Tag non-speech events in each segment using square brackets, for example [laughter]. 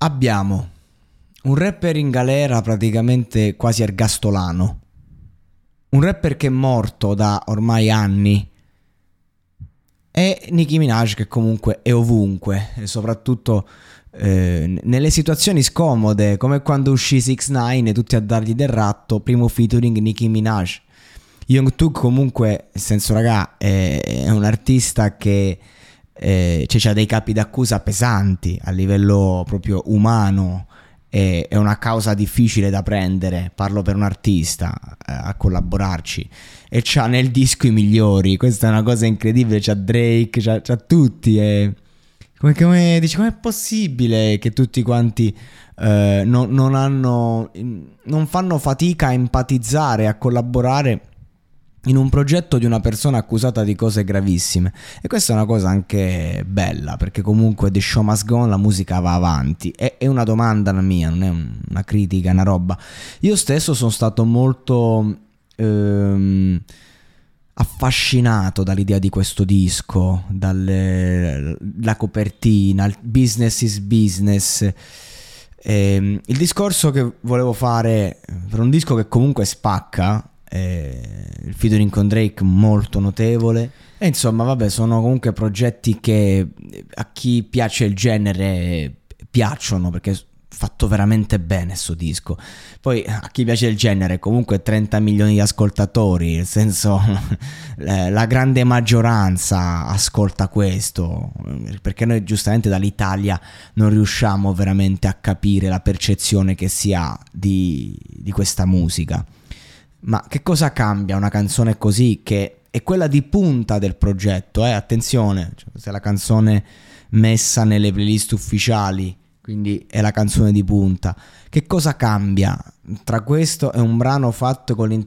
Abbiamo un rapper in galera praticamente quasi ergastolano. Un rapper che è morto da ormai anni. E Nicki Minaj che comunque è ovunque, soprattutto eh, nelle situazioni scomode, come quando uscì 6 9 e tutti a dargli del ratto, primo featuring Nicki Minaj. Young Thug comunque, nel senso raga, è, è un artista che eh, cioè, dei capi d'accusa pesanti a livello proprio umano, è, è una causa difficile da prendere, parlo per un artista eh, a collaborarci. E c'ha nel disco i migliori, questa è una cosa incredibile, c'ha Drake, c'ha, c'ha tutti e come, come dici, com'è possibile che tutti quanti eh, non, non, hanno, non fanno fatica a empatizzare, a collaborare in un progetto di una persona accusata di cose gravissime. E questa è una cosa anche bella, perché comunque The Show Must Go On, la musica va avanti. È, è una domanda la mia, non è una critica, una roba. Io stesso sono stato molto... Ehm, affascinato dall'idea di questo disco, dalla copertina, il business is business. Ehm, il discorso che volevo fare per un disco che comunque spacca eh, il featuring con Drake molto notevole. E insomma, vabbè, sono comunque progetti che a chi piace il genere piacciono perché fatto veramente bene sto disco. Poi a chi piace il genere, comunque 30 milioni di ascoltatori, nel senso [laughs] la grande maggioranza ascolta questo, perché noi giustamente dall'Italia non riusciamo veramente a capire la percezione che si ha di, di questa musica. Ma che cosa cambia una canzone così che è quella di punta del progetto? Eh? Attenzione, cioè, se la canzone messa nelle playlist ufficiali, quindi è la canzone di punta. Che cosa cambia tra questo e un brano fatto con,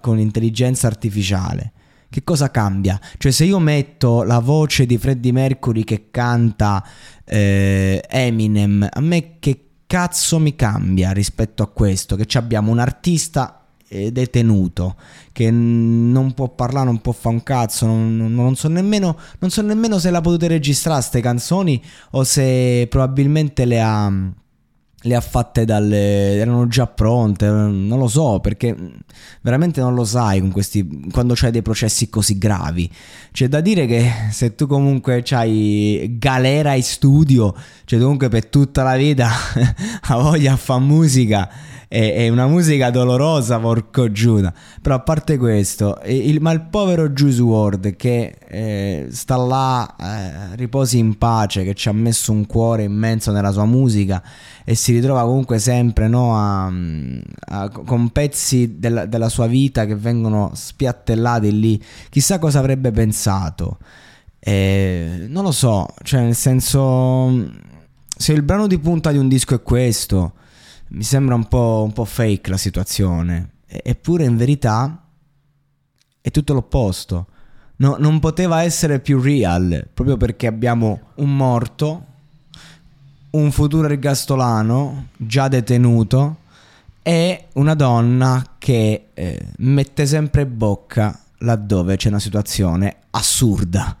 con l'intelligenza artificiale? Che cosa cambia? Cioè se io metto la voce di Freddie Mercury che canta eh, Eminem, a me che cazzo mi cambia rispetto a questo? Che abbiamo un artista detenuto che non può parlare, non può fare un cazzo, non, non, so nemmeno, non so nemmeno se l'ha potute registrare queste canzoni o se probabilmente le ha, le ha fatte dalle... erano già pronte, non lo so perché veramente non lo sai con questi, quando c'hai dei processi così gravi. C'è da dire che se tu comunque c'hai galera in studio, cioè comunque per tutta la vita [laughs] ha voglia a fare musica è, è una musica dolorosa, porco Giuda. Però a parte questo, il, ma il povero Juice WRLD che eh, sta là, eh, riposi in pace, che ci ha messo un cuore immenso nella sua musica e si ritrova comunque sempre no, a, a, con pezzi della, della sua vita che vengono spiattellati lì. Chissà cosa avrebbe pensato. Eh, non lo so, cioè nel senso, se il brano di punta di un disco è questo, mi sembra un po', un po fake la situazione. Eppure in verità è tutto l'opposto. No, non poteva essere più real, proprio perché abbiamo un morto, un futuro ergastolano già detenuto e una donna che eh, mette sempre bocca laddove c'è una situazione assurda.